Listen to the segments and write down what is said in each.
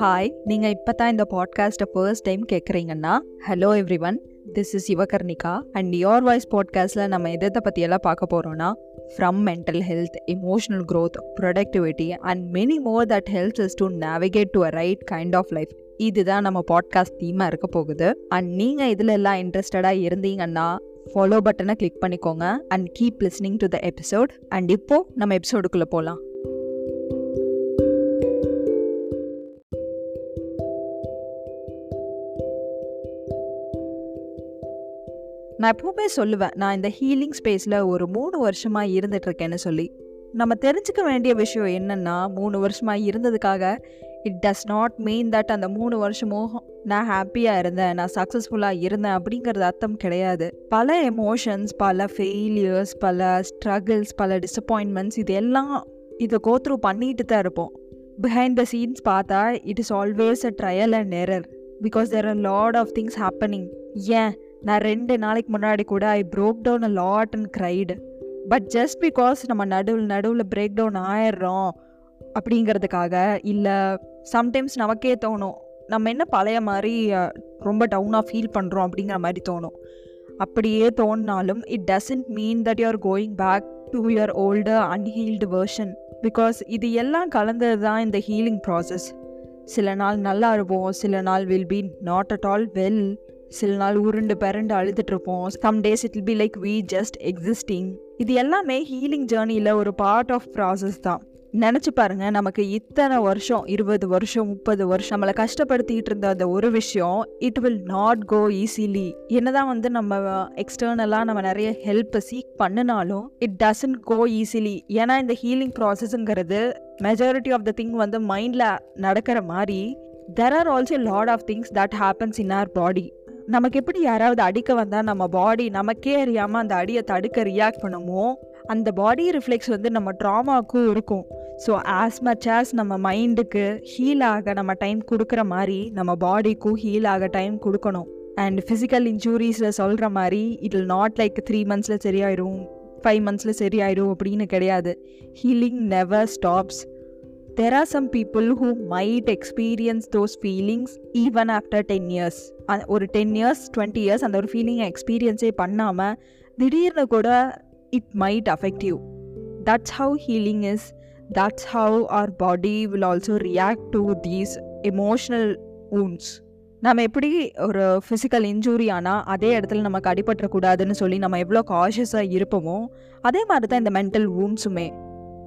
Hi நீங்கள் இப்போ தான் இந்த பாட்காஸ்ட்டை first time கேட்குறீங்கன்னா hello everyone this is Yuvakarnika and your voice பாட்காஸ்ட்டில் நம்ம எதை பற்றியெல்லாம் பார்க்க போகிறோன்னா from mental health emotional growth productivity and many more that helps is to navigate to a right kind of life இதுதான் நம்ம பாட்காஸ்ட் தீமாக இருக்க போகுது. அண்ட் நீங்கள் இதில் எல்லாம் இன்ட்ரெஸ்டடாக இருந்தீங்கன்னா ஃபாலோ பட்டனை கிளிக் பண்ணிக்கோங்க and keep listening to the episode and இப்போது நம்ம எபிசோடுக்குள்ளே போகலாம் நான் எப்பவுமே சொல்லுவேன் நான் இந்த ஹீலிங் ஸ்பேஸில் ஒரு மூணு வருஷமாக இருந்துகிட்ருக்கேன்னு சொல்லி. நம்ம தெரிஞ்சுக்க வேண்டிய விஷயம் என்னென்னா மூணு வருஷமாக இருந்ததுக்காக it does not mean that அந்த மூணு வருஷமும் நான் ஹாப்பியாக இருந்தேன் நான் சக்ஸஸ்ஃபுல்லாக இருந்தேன் அப்படிங்கிறது அர்த்தம் கிடையாது. பல எமோஷன்ஸ் பல ஃபெயிலியர்ஸ் பல ஸ்ட்ரகிள்ஸ் பல டிசப்பாயின்மெண்ட்ஸ் இது எல்லாம் இதை கோத்ரூ பண்ணிட்டு தான் இருப்போம். பிஹைண்ட் த சீன்ஸ் பார்த்தா it is always a trial and error because there are lot of things happening ஏன்? நான் ரெண்டு நாளைக்கு முன்னாடி கூட I broke down a lot and cried but just because நம்ம நடுவில் நடுவில் பிரேக் டவுன் ஆயிடுறோம் அப்படிங்கிறதுக்காக இல்லை சம்டைம்ஸ் நமக்கே தோணும் நம்ம என்ன பழைய மாதிரி ரொம்ப டவுனாக ஃபீல் பண்ணுறோம் அப்படிங்கிற மாதிரி தோணும். அப்படியே தோணினாலும் it doesn't mean that you are going back to your old unhealed version because இது எல்லாம் கலந்தது தான் இந்த ஹீலிங் ப்ராசஸ் சில நாள் நல்லா இருப்போம் சில நாள் will be not at all well சில நாள் உருண்டு பிறண்டு அழுதுட்டு இருப்போம் some days it be like we just existing இது எல்லாமே ஹீலிங் ஜேர்னியில் ஒரு பார்ட் ஆஃப் ப்ராசஸ் தான். நினச்சி பாருங்க நமக்கு இத்தனை வருஷம் இருபது வருஷம் முப்பது வருஷம் நம்மளை கஷ்டப்படுத்திட்டு இருந்த அந்த ஒரு விஷயம் it will not go easily என்னதான் வந்து நம்ம எக்ஸ்டர்னலாக நம்ம நிறைய ஹெல்ப்பை சீக் பண்ணினாலும் இட் டசன்ட் கோ ஈஸிலி ஏன்னா இந்த ஹீலிங் ப்ராசஸ்ங்கிறது மெஜாரிட்டி ஆஃப் த திங் வந்து மைண்டில் நடக்கிற மாதிரி there are also lot of things that happens in our body நமக்கு எப்படி யாராவது அடிக்க வந்தால் நம்ம பாடி நமக்கே அறியாமல் அந்த அடியை தடுக்க ரியாக்ட் பண்ணுமோ? அந்த பாடி ரிஃப்ளெக்ஸ் வந்து நம்ம ட்ராமாவுக்கும் இருக்கும். ஸோ ஆஸ் மச் ஆஸ் நம்ம மைண்டுக்கு ஹீல் ஆக நம்ம டைம் கொடுக்குற மாதிரி நம்ம பாடிக்கும் ஹீல் ஆக டைம் கொடுக்கணும். அண்ட் ஃபிசிக்கல் இன்ஜூரிஸில் சொல்கிற மாதிரி it will not like three மந்த்ஸில் சரியாயிடும் ஃபைவ் மந்த்ஸில் சரியாயிடும் அப்படின்னு கிடையாது. Healing never stops there are some people who might experience those feelings even after ten years ஒரு டென் இயர்ஸ் டுவெண்ட்டி இயர்ஸ் அந்த ஒரு ஃபீலிங்கை எக்ஸ்பீரியன்ஸே பண்ணாமல் திடீர்னு கூட it might affect you that's how healing is that's how our body will also react to these emotional wounds நம்ம எப்படி ஒரு ஃபிசிக்கல் இன்ஜூரி ஆனால் அதே இடத்துல நமக்கு அடிபட்டுறக்கூடாதுன்னு சொல்லி நம்ம எவ்வளோ காஷியஸாக இருப்போமோ அதே மாதிரி தான் இந்த மென்டல் வூன்ஸுமே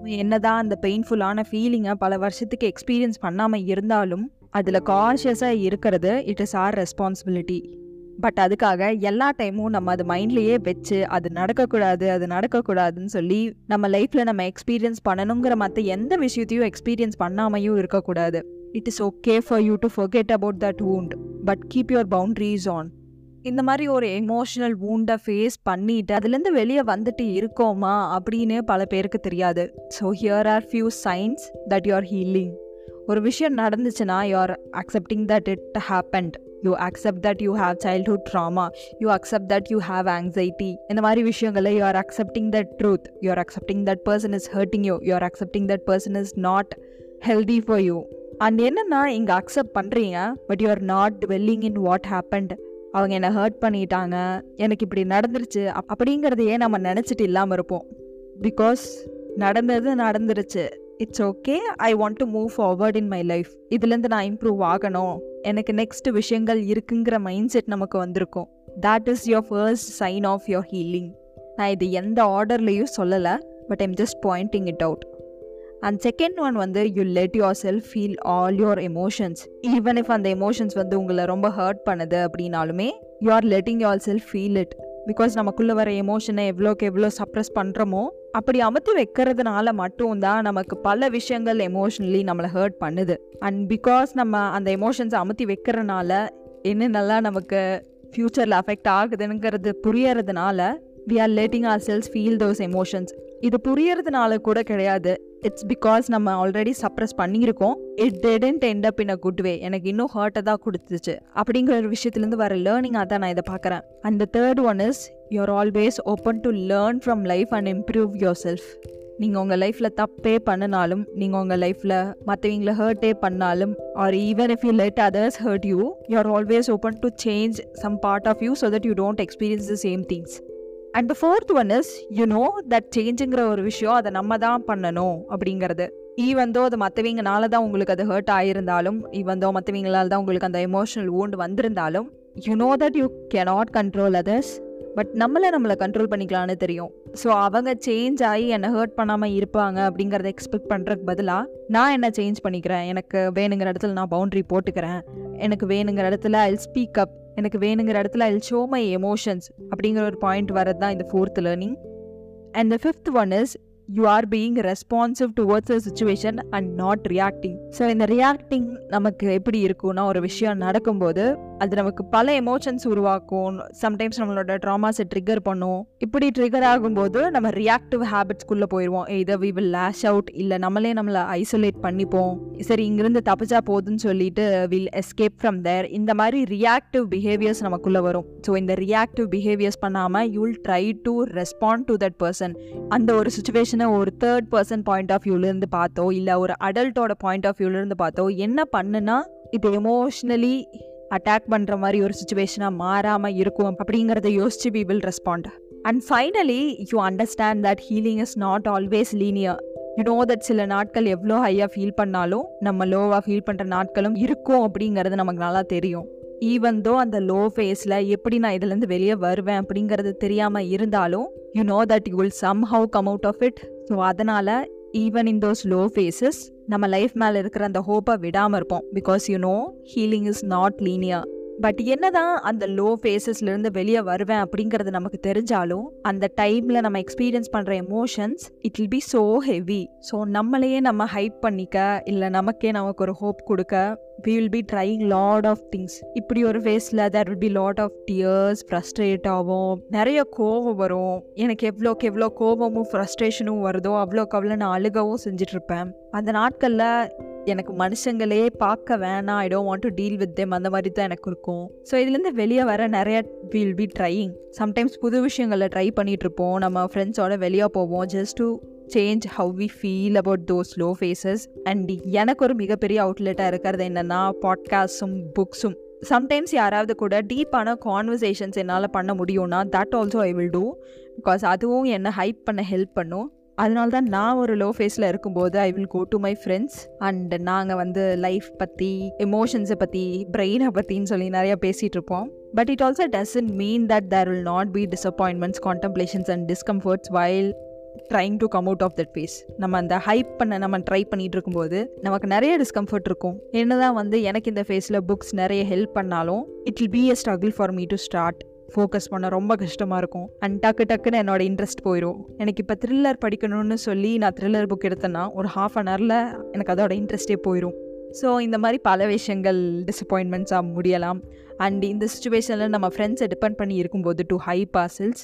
என்னதான் அந்த பெயின்ஃபுல்லான ஃபீலிங்கை பல வருஷத்துக்கு எக்ஸ்பீரியன்ஸ் பண்ணாமல் இருந்தாலும் அதில் காஷியஸாக இருக்கிறது it is our responsibility but அதுக்காக எல்லா டைமும் நம்ம அது மைண்ட்லேயே வச்சு அது நடக்கக்கூடாது அது நடக்கக்கூடாதுன்னு சொல்லி நம்ம லைஃப்பில் நம்ம எக்ஸ்பீரியன்ஸ் பண்ணணுங்கிற மற்ற எந்த விஷயத்தையும் எக்ஸ்பீரியன்ஸ் பண்ணாமையும் இருக்கக்கூடாது. It is okay for you to forget about that wound but keep your boundaries on இந்த மாதிரி ஒரு எமோஷனல் வூண்டை ஃபேஸ் பண்ணிட்டு அதுலேருந்து வெளியே வந்துட்டு இருக்கோமா அப்படின்னு பல பேருக்கு தெரியாது. So here are few signs that you are healing ஒரு விஷயம் நடந்துச்சுன்னா you are accepting that it happened you accept that you have childhood trauma you accept that you have anxiety இந்த மாதிரி விஷயங்களை you are accepting that truth you are accepting that person is hurting you you are accepting that person is not healthy for you and என்னென்னா இங்கே accept பண்ணுறீங்க but you are not dwelling in what happened அவங்க என்னை hurt பண்ணிட்டாங்க. எனக்கு இப்படி நடந்துருச்சு. அப்படிங்கிறதையே நம்ம நினச்சிட்டு இல்லாமல் இருப்போம். பிகாஸ் நடந்தது நடந்துருச்சு. It's okay I want to move forward in my life இதுலேருந்து நான் இம்ப்ரூவ் ஆகணும். எனக்கு நெக்ஸ்ட் விஷயங்கள் இருக்குங்கிற மைண்ட் செட் நமக்கு வந்திருக்கும். That is your first sign of your healing நான் இது எந்த ஆர்டர்லேயும் சொல்லலை but I'm just pointing it out and second one வந்து you let yourself feel all your emotions even if அந்த எமோஷன்ஸ் வந்து உங்களை ரொம்ப ஹர்ட் பண்ணுது அப்படின்னாலுமே you are letting yourself feel it because நமக்குள்ளே வர எமோஷனை எவ்வளோக்கு எவ்வளோ சப்ரஸ் பண்ணுறோமோ அப்படி அமுத்து வைக்கிறதுனால மட்டும்தான் நமக்கு பல விஷயங்கள் எமோஷனலி நம்மளை ஹர்ட் பண்ணுது. அண்ட் பிகாஸ் நம்ம அந்த எமோஷன்ஸை அமுத்தி வைக்கிறனால என்னென்னலாம் நமக்கு ஃப்யூச்சரில் அஃபெக்ட் ஆகுதுங்கிறது புரியறதுனால we are letting ourselves feel those emotions இது புரியறதுனால கூட கிடையாது. இட்ஸ் பிகாஸ் நம்ம ஆல்ரெடி சப்ரஸ் பண்ணியிருக்கோம். It didn't end up in a good way எனக்கு இன்னும் ஹர்ட்டை தான் கொடுத்துச்சு. அப்படிங்கிற ஒரு விஷயத்துலேருந்து வர லேர்னிங்காக தான் நான் இதை பார்க்குறேன். And the third one is you're always open to learn from life and improve yourself நீங்கள் உங்கள் லைஃப்பில் தப்பே பண்ணினாலும் நீங்கள் உங்கள் லைஃப்பில் மற்றவங்கள ஹர்ட்டே பண்ணாலும் or even if you let others hurt you you are always open to change some part of you so that you don't experience the same things and the fourth one is you know that சேஞ்சுங்கிற ஒரு விஷயம் அதை நம்ம தான் பண்ணணும் அப்படிங்கிறது. ஈவந்தோ அது மற்றவங்கனால தான் உங்களுக்கு அது ஹர்ட் ஆகியிருந்தாலும் ஈவந்தோ மற்றவங்களால தான் உங்களுக்கு அந்த எமோஷனல் ஊண்டு வந்திருந்தாலும் you know that you cannot control others but நம்மளை நம்மளை கண்ட்ரோல் பண்ணிக்கலாம்னு தெரியும். ஸோ அவங்க சேஞ்ச் ஆகி என்னை ஹர்ட் பண்ணாமல் இருப்பாங்க அப்படிங்கிறத எக்ஸ்பெக்ட் பண்ணுறதுக்கு பதிலாக நான் என்ன சேஞ்ச் பண்ணிக்கிறேன்? எனக்கு வேணுங்கிற இடத்துல நான் பவுண்ட்ரி போட்டுக்கிறேன். எனக்கு வேணுங்கிற இடத்துல ஐ ஸ்பீக் அப் எனக்கு வேணுங்கிற இடத்துல ஐ ஷோ மை எமோஷன்ஸ் அப்படிங்கிற ஒரு பாயிண்ட் வரது தான் இந்த fourth learning and the fifth one is you are being responsive towards a situation and not reacting so இந்த ரியாக்டிங் நமக்கு எப்படி இருக்கும்னா ஒரு விஷயம் நடக்கும்போது அது நமக்கு பல எமோஷன்ஸ் உருவாக்கும். சம்டைம்ஸ் நம்மளோட ட்ராமாஸை ட்ரிகர் பண்ணும். இப்படி ட்ரிகர் ஆகும்போது நம்ம ரியாக்டிவ் ஹேபிட்ஸ்குள்ளே போயிடுவோம் இதை வி வில் லேஷ் அவுட் இல்லை நம்மளே நம்மளை ஐசோலேட் பண்ணிப்போம். சரி இங்கிருந்து தப்பிச்சா போதுன்னு சொல்லிட்டு வில் எஸ்கேப் ஃப்ரம் தேர் இந்த மாதிரி ரியாக்டிவ் பிஹேவியர்ஸ் நமக்குள்ளே வரும். ஸோ இந்த ரியாக்டிவ் பிஹேவியர்ஸ் பண்ணாமல் you will try to respond to that person அந்த ஒரு சுச்சுவேஷனை ஒரு தேர்ட் பர்சன் பாயிண்ட் ஆஃப் வியூலேருந்து பார்த்தோ இல்லை ஒரு அடல்ட்டோட பாயிண்ட் ஆஃப் வியூலேருந்து பார்த்தோ என்ன பண்ணுனா இது எமோஷ்னலி அட்டாக் பண்ணுற மாதிரி ஒரு சுச்சுவேஷனாக மாறாமல் இருக்கும் அப்படிங்கிறத யோசிச்சு we will respond and finally you understand that healing is not always linear you know that சில நாட்கள் எவ்வளோ ஹையாக ஃபீல் பண்ணாலும் நம்ம லோவாக ஃபீல் பண்ணுற நாட்களும் இருக்கும் அப்படிங்கிறது நமக்கு நல்லா தெரியும். ஈவன் தோ அந்த லோ ஃபேஸில் எப்படி நான் இதுலேருந்து வெளியே வருவேன் அப்படிங்கிறது தெரியாமல் இருந்தாலும் you know that you will some how come out of it so அதனால் even in those low phases நம்ம லைஃப் மேலே இருக்கிற அந்த ஹோப்பை விடாமல் இருப்போம். Because you know healing is not linear but என்னதான் அந்த லோ ஃபேஸஸ்லேருந்து வெளியே வருவேன் அப்படிங்கிறது நமக்கு தெரிஞ்சாலும் அந்த டைமில் நம்ம எக்ஸ்பீரியன்ஸ் பண்ணுற emotions it will be so heavy so நம்மளையே நம்ம ஹைப் பண்ணிக்க இல்லை நமக்கே நமக்கு ஒரு ஹோப் கொடுக்க we will be trying lot of things இப்படி ஒரு ஃபேஸில் there will be lot of tears frustrate ஆகும் நிறைய கோபம் வரும். எனக்கு எவ்வளோக்கு எவ்வளோ கோபமும் ஃப்ரஸ்ட்ரேஷனும் வருதோ அவ்வளோக்கு அவ்வளோ நான் அழுகவும் செஞ்சிட்ருப்பேன் அந்த நாட்களில் எனக்கு மனுஷங்களே பார்க்க வேணாம். I don't want to deal with them அந்த மாதிரி தான் எனக்கு இருக்கும். ஸோ இதுலேருந்து வெளியே வர நிறைய வில் பி ட்ரையிங் சம்டைம்ஸ் புது விஷயங்களை ட்ரை பண்ணிட்டு இருப்போம். நம்ம ஃப்ரெண்ட்ஸோட வெளியே போவோம். Just to change how we feel about those low phases and எனக்கு ஒரு மிகப்பெரிய அவுட்லெட்டாக இருக்கிறது என்னென்னா பாட்காஸ்ட்ஸும் புக்ஸும் சம்டைம்ஸ் யாராவது கூட டீப்பான கான்வர்சேஷன்ஸ் என்னால் பண்ண முடியும்னா that also I will do because அதுவும் என்னை ஹைப் பண்ண ஹெல்ப் பண்ணும். அதனால தான் நான் ஒரு லோ ஃபேஸில் இருக்கும்போது I will go to my friends and நாங்கள் வந்து லைஃப் பற்றி எமோஷன்ஸை பற்றி பிரெயினை பற்றின்னு சொல்லி நிறையா பேசிகிட்டு இருப்போம். But it also doesn't mean that there will not be disappointments contemplations and discomforts while trying to come out of that phase நம்ம அந்த ஹைப் பண்ண நம்ம ட்ரை பண்ணிட்டு இருக்கும்போது நமக்கு நிறைய டிஸ்கம்ஃபர்ட் இருக்கும். என்னதான் வந்து எனக்கு இந்த ஃபேஸில் புக்ஸ் நிறைய ஹெல்ப் பண்ணாலும் it will be a struggle for me to start focus பண்ண ரொம்ப கஷ்டமாக இருக்கும். அண்ட் டக்கு டக்குன்னு என்னோட இன்ட்ரெஸ்ட் போயிடும் எனக்கு இப்போ த்ரில்லர் படிக்கணும்னு சொல்லி நான் த்ரில்லர் புக் எடுத்தேன்னா ஒரு ஹாஃப் அன் ஹவரில் எனக்கு அதோட இன்ட்ரெஸ்டே போயிடும் ஸோ இந்த மாதிரி பல விஷயங்கள் டிசப்பாயின்மெண்ட்ஸாக முடியலாம். அண்ட் இந்த சுச்சுவேஷனில் நம்ம ஃப்ரெண்ட்ஸை டிபெண்ட் பண்ணி இருக்கும்போது டு ஹை பார்சல்ஸ்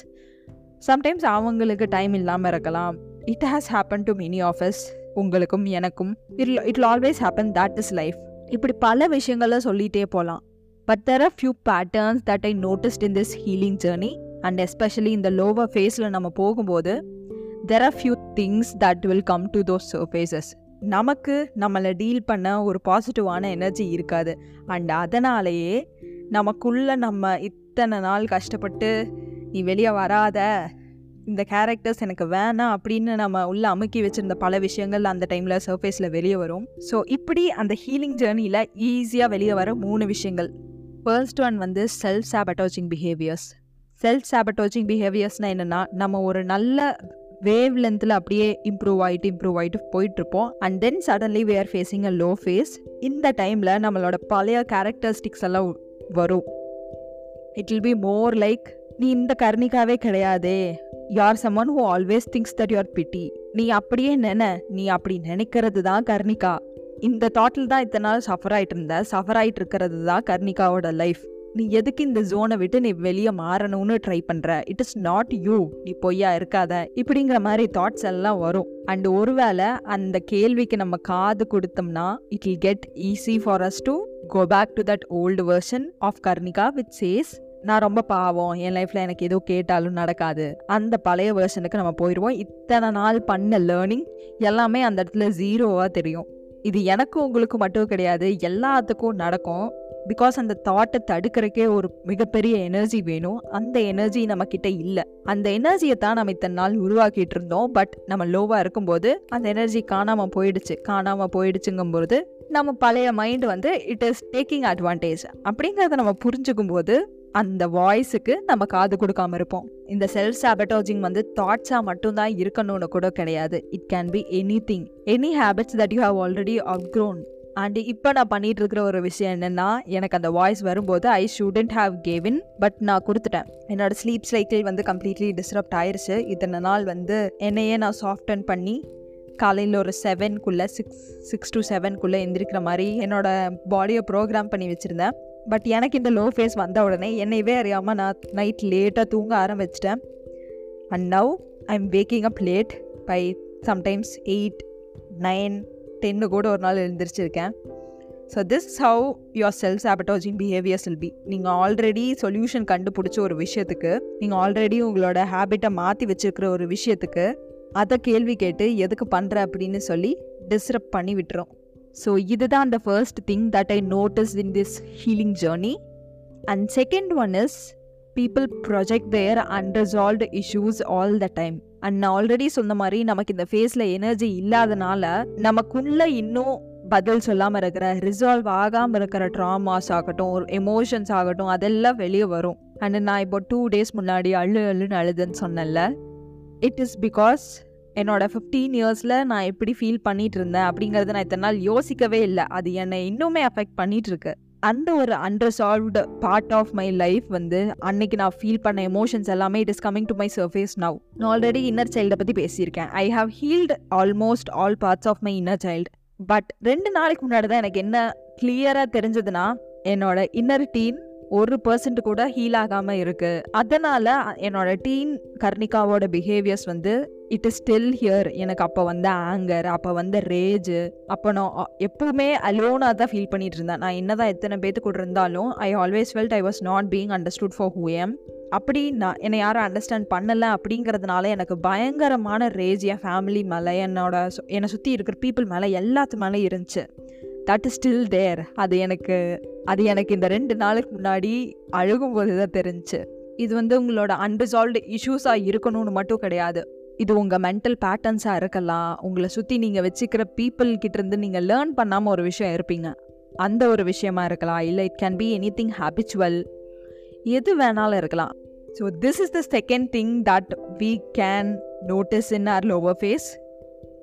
சம்டைம்ஸ் அவங்களுக்கு டைம் இல்லாமல் இருக்கலாம். It has happen to many of us உங்களுக்கும் எனக்கும். It it always happen that is life இப்படி பல விஷயங்களை சொல்லிகிட்டே போகலாம் but there are few patterns that I noticed in this healing journey and especially இந்த லோவர் ஃபேஸில் நம்ம போகும்போது there are few things that will come to those surfaces நமக்கு நம்மளை டீல் பண்ண ஒரு பாசிட்டிவான எனர்ஜி இருக்காது. அண்ட் அதனாலேயே நமக்குள்ள நம்ம இத்தனை நாள் கஷ்டப்பட்டு நீ வெளியே வராத இந்த கேரக்டர்ஸ் எனக்கு வேணாம் அப்படின்னு நம்ம உள்ளே அமுக்கி வச்சுருந்த பல விஷயங்கள் அந்த டைமில் சர்ஃபேஸில் வெளியே வரும். ஸோ இப்படி அந்த ஹீலிங் ஜேர்னியில் ஈஸியாக வெளியே வர மூணு விஷயங்கள். ஃபர்ஸ்ட் ஒன் வந்து self sabotaging behaviours self sabotaging பிஹேவியர்ஸ்னால் என்னென்னா நம்ம ஒரு நல்ல வேவ் லென்த்தில் அப்படியே இம்ப்ரூவ் ஆகிட்டு இம்ப்ரூவ் ஆகிட்டு போயிட்டுருப்போம். And then suddenly we are facing a low phase இந்த டைமில் நம்மளோட பழைய கேரக்டரிஸ்டிக்ஸ் எல்லாம் வரும். It will be more like நீ இந்த கர்ணிக்காவே கிடையாதே. யார் someone who always things that your pity நீ அப்படியே நினை. நீ அப்படி நினைக்கிறது தான் கர்ணிகா. இந்த தாட்டில் தான் இத்தனை நாள் சஃபர் ஆகிட்டு இருந்த. சஃபர் ஆகிட்டு இருக்கிறது தான் கர்ணிகாவோட லைஃப் நீ எதுக்கு இந்த ஜோனை விட்டு நீ வெளியே மாறணும்னு ட்ரை பண்ணுற இட் இஸ் நாட் யூ நீ பொய்யா இருக்காத. இப்படிங்கிற மாதிரி தாட்ஸ் எல்லாம் வரும். அண்ட் ஒருவேளை அந்த கேள்விக்கு நம்ம காது கொடுத்தோம்னா it'll get easy for us to go back to that old version of Karnika with chase நான் ரொம்ப பாவம். என் லைஃப்பில் எனக்கு எதுவும் கேட்டாலும் நடக்காது. அந்த பழைய வேர்ஷனுக்கு நம்ம போயிடுவோம் இத்தனை நாள் பண்ண லேர்னிங் எல்லாமே அந்த இடத்துல ஜீரோவாக தெரியும். இது எனக்கும் உங்களுக்கு மட்டும் கிடையாது எல்லாத்துக்கும் நடக்கும். பிகாஸ் அந்த தாட்டை தடுக்கிறக்கே ஒரு மிகப்பெரிய எனர்ஜி வேணும். அந்த எனர்ஜி நம்ம கிட்ட இல்லை. அந்த எனர்ஜியை தான் நம்ம இத்தனை நாள் உருவாக்கிட்டு இருந்தோம். பட் நம்ம லோவாக இருக்கும்போது அந்த எனர்ஜி காணாமல் போயிடுச்சு. காணாமல் போயிடுச்சுங்கும்போது நம்ம பழைய மைண்ட் வந்து இட் இஸ் டேக்கிங் அட்வான்டேஜ் அப்படிங்கிறத நம்ம புரிஞ்சுக்கும் போது அந்த வாய்ஸுக்கு நம்ம காது கொடுக்காம இருப்போம். இந்த செல்ஃப் சாபட்டாஜிங் வந்து தாட்ஸாக மட்டும்தான் இருக்கணும்னு கூட கிடையாது. It can be any thing any habits that you have already outgrown and இப்போ நான் பண்ணிட்டு இருக்கிற ஒரு விஷயம் என்னென்னா எனக்கு அந்த வாய்ஸ் வரும்போது I shouldn't have given but நான் கொடுத்துட்டேன். என்னோட ஸ்லீப் சைக்கிள் வந்து கம்ப்ளீட்லி டிஸ்டர்ப்ட் ஆயிடுச்சு இத்தனை நாள் வந்து என்னையே நான் சாஃப்டன் பண்ணி காலையில் ஒரு செவனுக்குள்ளே சிக்ஸ் சிக்ஸ் டு செவனுக்குள்ளே எந்திரிக்கிற மாதிரி என்னோட பாடியை ப்ரோக்ராம் பண்ணி வச்சுருந்தேன். பட் எனக்கு இந்த லோ ஃபேஸ் வந்த உடனே என்னையவே அறியாமல் நான் நைட் லேட்டாக தூங்க ஆரம்பிச்சிட்டேன். And now I am waking up late by sometimes eight nine டென்னு கூட ஒரு நாள் எழுந்திரிச்சிருக்கேன். So this how your self sabotaging behaviours will be நீங்கள் ஆல்ரெடி சொல்யூஷன் கண்டுபிடிச்ச ஒரு விஷயத்துக்கு நீங்கள் ஆல்ரெடி உங்களோட ஹேபிட்டை மாற்றி வச்சுருக்கிற ஒரு விஷயத்துக்கு அதை கேள்வி கேட்டு எதுக்கு பண்ணுற அப்படின்னு சொல்லி டிஸ்டர்ப் பண்ணி விட்டுரும். ஸோ இதுதான் அந்த first thing that I notice in this healing journey and second one is people project their unresolved issues all the time and நான் ஆல்ரெடி சொன்ன மாதிரி நமக்கு இந்த ஃபேஸில் எனர்ஜி இல்லாதனால நமக்குள்ள இன்னும் பதில் சொல்லாமல் இருக்கிற ரிசால்வ் ஆகாமல் இருக்கிற ட்ராமாஸ் ஆகட்டும் ஒரு எமோஷன்ஸ் ஆகட்டும் அதெல்லாம் வெளியே வரும். அண்ட் நான் இப்போ டூ டேஸ் முன்னாடி அழு அழுன்னு அழுதுன்னு சொன்னேன்ல. இட் இஸ் பிகாஸ் என்னோட ஃபிஃப்டீன் இயர்ஸில் நான் எப்படி ஃபீல் பண்ணிட்டு இருந்தேன் அப்படிங்கிறத நான் இத்தனை நாள் யோசிக்கவே இல்லை. அது என்னை இன்னுமே அஃபெக்ட் பண்ணிட்டு இருக்கு அந்த ஒரு unresolved part of my life வந்து அன்னைக்கு நான் ஃபீல் பண்ண எமோஷன்ஸ் எல்லாமே it is coming to my surface now நான் ஆல்ரெடி இன்னர் சைல்டை பற்றி பேசியிருக்கேன். I have healed almost all parts of my inner child but ரெண்டு நாளைக்கு முன்னாடி தான் எனக்கு என்ன கிளியராக தெரிஞ்சதுன்னா என்னோட இன்னர் டீன் ஒரு பர்சன்ட் கூட ஹீல் ஆகாமல் இருக்கு. அதனால என்னோட டீன் கர்ணிகாவோட பிஹேவியர்ஸ் வந்து இட் இஸ் ஸ்டில் ஹியர் எனக்கு அப்போ வந்த ஆங்கர் அப்போ வந்த ரேஜு அப்போ நான் எப்பவுமே அலோனாக தான் ஃபீல் பண்ணிட்டு இருந்தேன். நான் என்னதான் எத்தனை பேத்து கூட இருந்தாலும் I always felt I was not being understood for who am அப்படி நான் என்னை யாரும் அண்டர்ஸ்டாண்ட் பண்ணலை அப்படிங்கிறதுனால எனக்கு பயங்கரமான ரேஜ் என் ஃபேமிலி மேலே என்னோட சு- என்னை சுற்றி இருக்கிற பீப்புள் மேலே எல்லாத்து மேலே இருந்துச்சு. தட் இஸ் ஸ்டில் தேர் அது எனக்கு அது எனக்கு இந்த ரெண்டு நாளுக்கு முன்னாடி அழுகும்போது தான் தெரிஞ்சுச்சு இது வந்து உங்களோட அன்ரிசால்வ்டு இஷ்யூஸாக இருக்கணும்னு மட்டும் கிடையாது. இது உங்கள் மென்டல் பேட்டர்ன்ஸாக இருக்கலாம். உங்களை சுற்றி நீங்கள் வச்சுக்கிற பீப்புள் கிட்டேருந்து நீங்கள் லேர்ன் பண்ணாமல் ஒரு விஷயம் இருப்பீங்க. அந்த ஒரு விஷயமா இருக்கலாம். இல்லை it can be anything habitual எது வேணாலும் இருக்கலாம். So this is the second thing that we can notice in our lower phase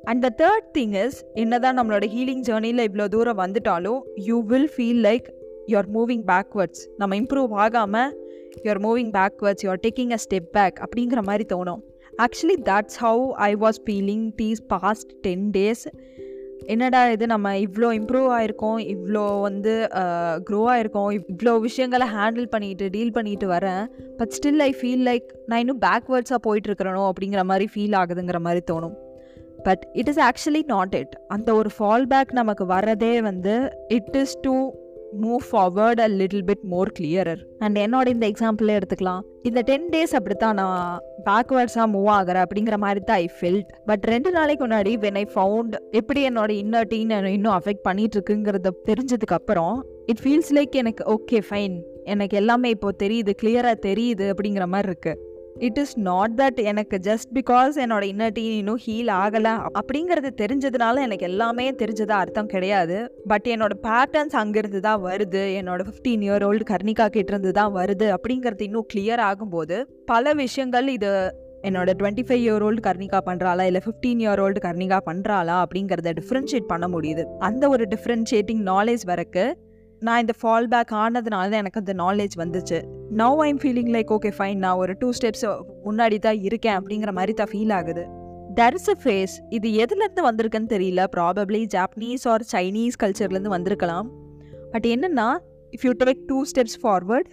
and the third thing is என்னதான் நம்மளோட ஹீலிங் ஜேர்னியில் இவ்வளோ தூரம் வந்துட்டாலும் you will feel like you're moving backwards நம்ம improve ஆகாமல் you're moving backwards you're taking a step back அப்படிங்கிற மாதிரி தோணும். Actually that's how I was feeling these past ten days என்னடா இது நம்ம இவ்வளோ இம்ப்ரூவ் ஆகிருக்கோம் இவ்வளோ வந்து க்ரோ ஆகிருக்கோம் இவ்வளோ விஷயங்களை ஹேண்டில் பண்ணிட்டு டீல் பண்ணிட்டு வரேன். But still I feel like நான் இன்னும் பேக்வேர்ட்ஸாக போயிட்டு இருக்கிறனோ அப்படிங்கிற மாதிரி ஃபீல் ஆகுதுங்கிற மாதிரி தோணும். But it is actually not it அந்த ஒரு ஃபால் பேக் நமக்கு வர்றதே வந்து it is to move forward a little bit more clearer and என்னோட இந்த எக்ஸாம்பிளே எடுத்துக்கலாம். இந்த டென் டேஸ் அப்படித்தான் நான் பேக்வேர்ட்ஸாக மூவ் ஆகிறேன் அப்படிங்கிற மாதிரி தான் ஐ ஃபில்ட் பட் ரெண்டு நாளைக்கு முன்னாடி வென் ஐ ஃபவுண்ட் எப்படி என்னோட இன்னர் டீன் இன்னும் அஃபெக்ட் பண்ணிட்டு இருக்குங்கிறத தெரிஞ்சதுக்கு அப்புறம் இட் ஃபீல்ஸ் லைக் எனக்கு ஓகே ஃபைன் எனக்கு எல்லாமே இப்போ தெரியுது கிளியராக தெரியுது அப்படிங்கிற மாதிரி இருக்கு. இட் இஸ் நாட் தட் எனக்கு ஜஸ்ட் பிகாஸ் என்னோட இன்னர் டீன் இன்னும் ஹீல் ஆகலை அப்படிங்கிறது தெரிஞ்சதுனால எனக்கு எல்லாமே தெரிஞ்சதா அர்த்தம் கிடையாது. பட் என்னோட பேட்டர்ன்ஸ் அங்கிருந்து தான் வருது. என்னோட ஃபிஃப்டீன் இயர் ஓல்டு கர்ணிகா கிட்டேருந்து தான் வருது அப்படிங்கிறது இன்னும் கிளியர் ஆகும்போது பல விஷயங்கள் இது என்னோட twenty five year old Karnika பண்ணுறாளா இல்லை ஃபிஃப்டீன் இயர் ஓல்டு கர்ணிகா பண்ணுறாளா அப்படிங்கிறத டிஃப்ரென்ஷியேட் பண்ண முடியுது. அந்த ஒரு டிஃப்ரென்ஷியேட்டிங் நாலேஜ் வரக்கு நான் இந்த ஃபால் பேக் ஆனதுனால தான் எனக்கு அந்த நாலேஜ் வந்துச்சு. Now I'm feeling like okay fine நான் ஒரு டூ ஸ்டெப்ஸ் முன்னாடி தான் இருக்கேன் அப்படிங்கிற மாதிரி தான் ஃபீல் ஆகுது. தர் இஸ் அ ஃபேஸ் இது எதுலேருந்து வந்திருக்குன்னு தெரியல. ப்ராபப்ளி ஜாப்பனீஸ் ஆர் சைனீஸ் கல்ச்சர்லேருந்து வந்திருக்கலாம். பட் என்னென்னா if you take two steps forward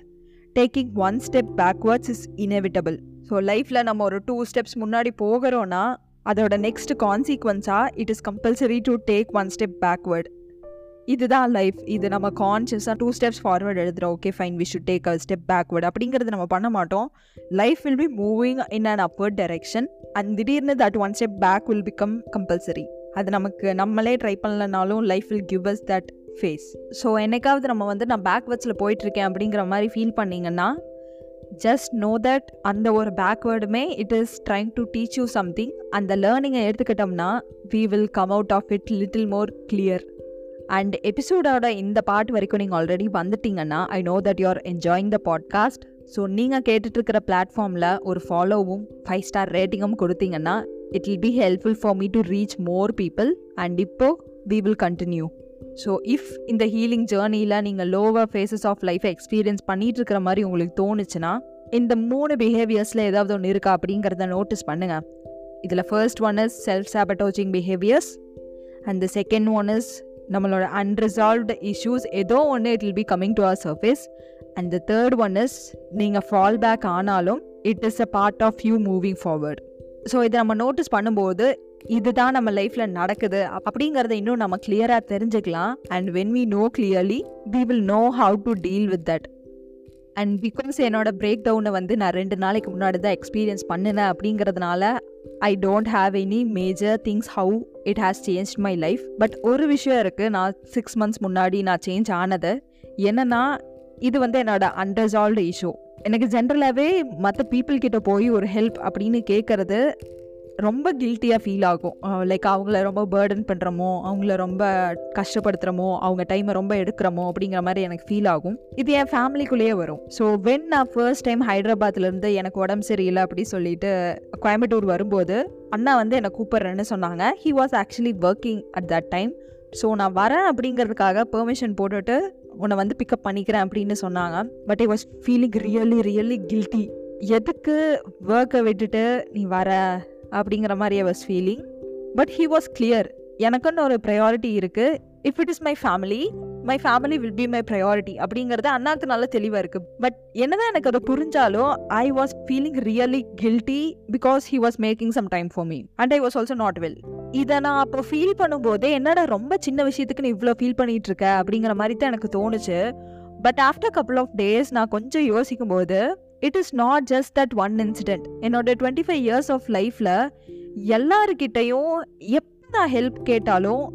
taking one step backwards is inevitable so லைஃப்பில் நம்ம ஒரு டூ ஸ்டெப்ஸ் முன்னாடி போகிறோன்னா அதோட next கான்சிக்வன்ஸாக it is compulsory to take one step backward இதுதான் லைஃப் இது நம்ம கான்ஷியஸாக டூ ஸ்டெப்ஸ் ஃபார்வர்ட் எழுதுகிறோம் okay fine we should take a step backward அப்படிங்கிறது நம்ம பண்ண மாட்டோம். Life will be moving in an upward direction and திடீர்னு that one step back will become compulsory அது நமக்கு நம்மளே try பண்ணலனாலும் life will give us that phase so என்னைக்காவது நம்ம வந்து நான் பேக்வர்ட்ஸில் போயிட்டுருக்கேன் அப்படிங்கிற மாதிரி ஃபீல் பண்ணிங்கன்னா ஜஸ்ட் நோ தட் அந்த ஒரு பேக்வேர்டுமே it is trying to teach you something அந்த லேர்னிங்கை எடுத்துக்கிட்டோம்னா we will come out of it little more clear and எபிசோடோட இந்த பாட்டு வரைக்கும் நீங்கள் ஆல்ரெடி வந்துட்டீங்கன்னா I know that you are enjoying the podcast so நீங்கள் கேட்டுட்ருக்கிற பிளாட்ஃபார்மில் ஒரு ஃபாலோவும் ஃபைவ் ஸ்டார் ரேட்டிங்கும் கொடுத்தீங்கன்னா it will be helpful for me to reach more people and இப்போ we will continue so if இந்த ஹீலிங் ஜேர்னியில் நீங்கள் லோவர் ஃபேஸஸ் ஆஃப் லைஃப்பை எக்ஸ்பீரியன்ஸ் பண்ணிட்டு இருக்கிற மாதிரி உங்களுக்கு தோணுச்சுன்னா இந்த மூணு பிஹேவியர்ஸில் ஏதாவது ஒன்று இருக்கா அப்படிங்கிறத நோட்டீஸ் பண்ணுங்கள் இதில் first one is self sabotaging behaviours and the second one is நம்மளோட அன்ரிசால்வ்டு இஷ்யூஸ் ஏதோ ஒன்று it will be coming to our surface and the third one is நீங்கள் ஃபால் பேக் ஆனாலும் it is a part of you moving forward so இதை நம்ம notice பண்ணும்போது இதுதான் நம்ம லைஃப்பில் நடக்குது. அப்படிங்கிறத இன்னும் நம்ம கிளியராக தெரிஞ்சுக்கலாம். And when we know clearly we will know how to deal with that and because என்னோட பிரேக் டவுனை வந்து நான் ரெண்டு நாளைக்கு முன்னாடி தான் எக்ஸ்பீரியன்ஸ் பண்ணினேன் அப்படிங்கிறதுனால I don't have any major things how it has change my life but ஒரு விஷயம் இருக்குது நான் சிக்ஸ் மந்த்ஸ் முன்னாடி நான் சேஞ்ச் ஆனது. என்னென்னா இது வந்து என்னோட அன்ரெசால்வ்டு இஷ்யூ எனக்கு ஜென்ரலாகவே மற்ற பீப்புள் கிட்ட போய் ஒரு ஹெல்ப் அப்படின்னு கேட்குறது ரொம்ப கில்ட்டியாக ஃபீல் ஆகும். லைக் அவங்கள ரொம்ப பேர்டன் பண்ணுறமோ அவங்கள ரொம்ப கஷ்டப்படுத்துகிறமோ அவங்க டைமை ரொம்ப எடுக்கிறமோ அப்படிங்கிற மாதிரி எனக்கு ஃபீல் ஆகும். இது என் ஃபேமிலிக்குள்ளேயே வரும். ஸோ வென் நான் ஃபர்ஸ்ட் டைம் ஹைதராபாத்லேருந்து எனக்கு உடம்பு சரியில்லை அப்படி சொல்லிட்டு கோயம்புத்தூர் வரும்போது அண்ணா வந்து என்னை கூப்பிட்றேன்னு சொன்னாங்க. He was actually working at that time so நான் வரேன் அப்படிங்கிறதுக்காக பெர்மிஷன் போட்டுட்டு உன்னை வந்து பிக்கப் பண்ணிக்கிறேன் அப்படின்னு சொன்னாங்க. But I was feeling really really guilty எதுக்கு ஒர்க்கை விட்டுட்டு நீ வர? அப்படிங்கிற மாதிரி I was feeling but he was clear எனக்குன்னு ஒரு ப்ரையாரிட்டி இருக்குது if it is my family my family will be my priority அப்படிங்கிறது அண்ணாக்கு நல்ல தெளிவாக இருக்குது பட் என்னதான் எனக்கு அதை புரிஞ்சாலும் I was feeling really guilty because he was making some time for me and I was also not well இதை நான் அப்போ ஃபீல் பண்ணும்போதே என்னடா ரொம்ப சின்ன விஷயத்துக்கு நீ இவ்வளோ ஃபீல் பண்ணிட்டு இருக்க அப்படிங்கிற மாதிரி தான் எனக்கு தோணுச்சு. But after couple of days நான் கொஞ்சம் யோசிக்கும் போது it is not just that one incident என்னோட டுவெண்ட்டி ஃபைவ் இயர்ஸ் ஆஃப் லைஃப்பில் எல்லாருக்கிட்டையும் எப்போ நான் ஹெல்ப் கேட்டாலும்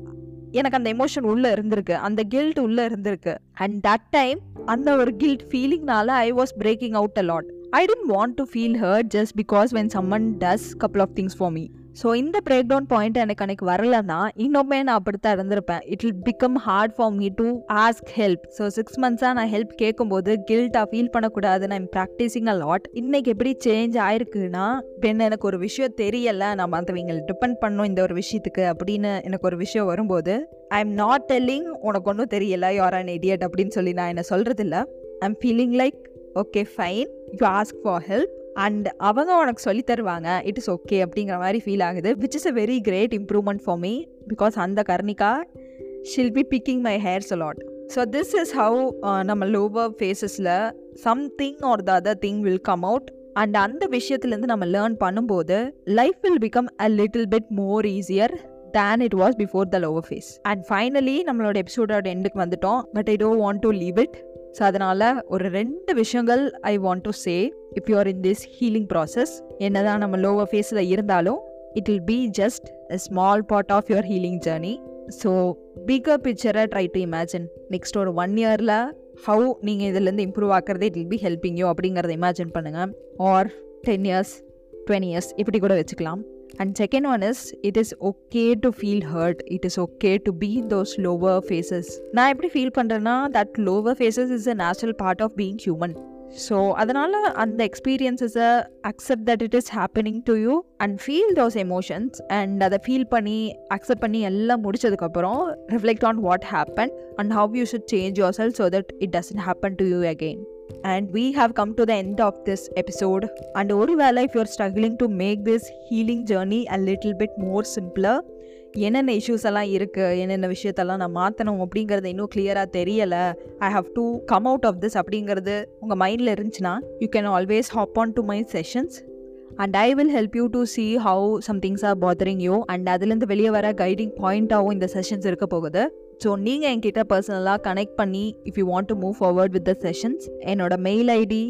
எனக்கு அந்த எமோஷன் உள்ளே இருந்திருக்கு. அந்த கில்ட் உள்ளே இருந்திருக்கு. அண்ட் தட் டைம் அந்த ஒரு guilt ஃபீலிங்னால I was breaking out a lot I tend want to feel hurt just because when someone does couple of things for me so இந்த பிரேக் டவுன் பாயிண்ட் எனக்கு அன்னைக்கு வரலன்னா இன்னுமே நான் அப்படித்தான் இருந்திருப்பேன். It will become hard for me to ask help so six மந்த்ஸாக நான் help கேட்கும்போது கில்ட்டாக ஃபீல் பண்ணக்கூடாது. நான் ப்ராக்டிஸிங் அ லாட் இன்னைக்கு எப்படி சேஞ்ச் ஆயிருக்குன்னா பெண் எனக்கு ஒரு விஷயம் தெரியலை. நான் மற்றவங்களை டிபெண்ட் பண்ணும் இந்த ஒரு விஷயத்துக்கு அப்படின்னு எனக்கு ஒரு விஷயம் வரும்போது ஐ எம் நாட் டெல்லிங் உனக்கு ஒன்றும் தெரியல. யூஆர் அன் இடியட் அப்படின்னு சொல்லி நான் என்ன சொல்கிறது இல்லை I am feeling like okay fine you ask for help and அவங்க உனக்கு சொல்லி தருவாங்க இட் இஸ் ஓகே அப்படிங்கிற மாதிரி ஃபீல் ஆகுது which is a very great improvement for me because அந்த Karnika shall be picking my hairs a lot so this is how நம்ம lower ஃபேஸஸில் something or the other thing will come out and அந்த விஷயத்துலேருந்து நம்ம learn பண்ணும்போது life will become a little bit more easier than it was before the lower phase and finally நம்மளோட எபிசோடோட எண்டுக்கு வந்துட்டோம் but I don't want to leave it so அதனால் ஒரு ரெண்டு விஷயங்கள் I want to say if you're in this healing process என்னதான் நம்ம லோவர் ஃபேஸில் இருந்தாலும் it will be just a small part of your healing journey so bigger பிக்சரை try to imagine next ஒரு ஒன் இயரில் ஹவு நீங்கள் இதுலேருந்து improve ஆக்கிறதே it will be helping you அப்படிங்கிறத இமேஜின் பண்ணுங்கள் or ten years twenty years இப்படி கூட வச்சுக்கலாம். And second one is it is okay to feel hurt it is okay to be those lower phases நான் எப்படி feel பண்ணுறேன்னா that lower phases is a natural part of being human so அதனால் அந்த எக்ஸ்பீரியன்ஸஸை accept that it is happening to you and feel those emotions and அதை feel பண்ணி accept பண்ணி எல்லாம் முடிச்சதுக்கப்புறம் reflect on what happen and how you should change your self so that it doesn't happen to you again and we have come to the end of this episode. And ஒருவேளை if you're struggling to make this healing journey a little bit more simpler என்னென்ன issues எல்லாம் இருக்குது என்னென்ன விஷயத்தெல்லாம் நான் மாற்றணும் அப்படிங்கிறது இன்னும் கிளியராக தெரியலை. I have to come out of this அப்படிங்கிறது உங்கள் மைண்டில் இருந்துச்சுன்னா you can always hop on to my sessions and I will help you to see how some things are bothering you and அதுலேருந்து வெளியே வர கைடிங் பாயிண்ட்டாகவும் இந்த செஷன்ஸ் இருக்க போகுது. ஸோ நீங்கள் என்கிட்ட பர்சனலாக கனெக்ட் பண்ணி if you want to move forward with the sessions என்னோட mail ID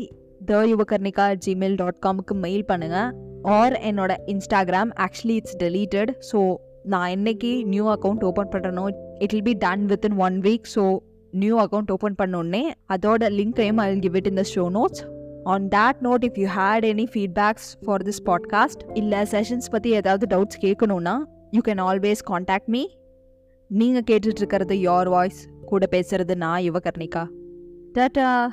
the Yuvakarnika Gmail dot காமுக்கு mail பண்ணுங்கள் ஆர் என்னோட Instagram actually it's deleted so நான் என்னைக்கு new account open பண்ணுறனோ it will be done within one week so new account open பண்ணோடனே அதோட லிங்கையும் I will give it in the show notes on that note if you had any feedbacks for this podcast இல்லை sessions பற்றி ஏதாவது doubts கேட்கணுன்னா you can always contact me நீங்கள் கேட்டுட்ருக்கிறது your voice கூட பேசுறது நான் யுவகர்ணிகா. டாட்டா.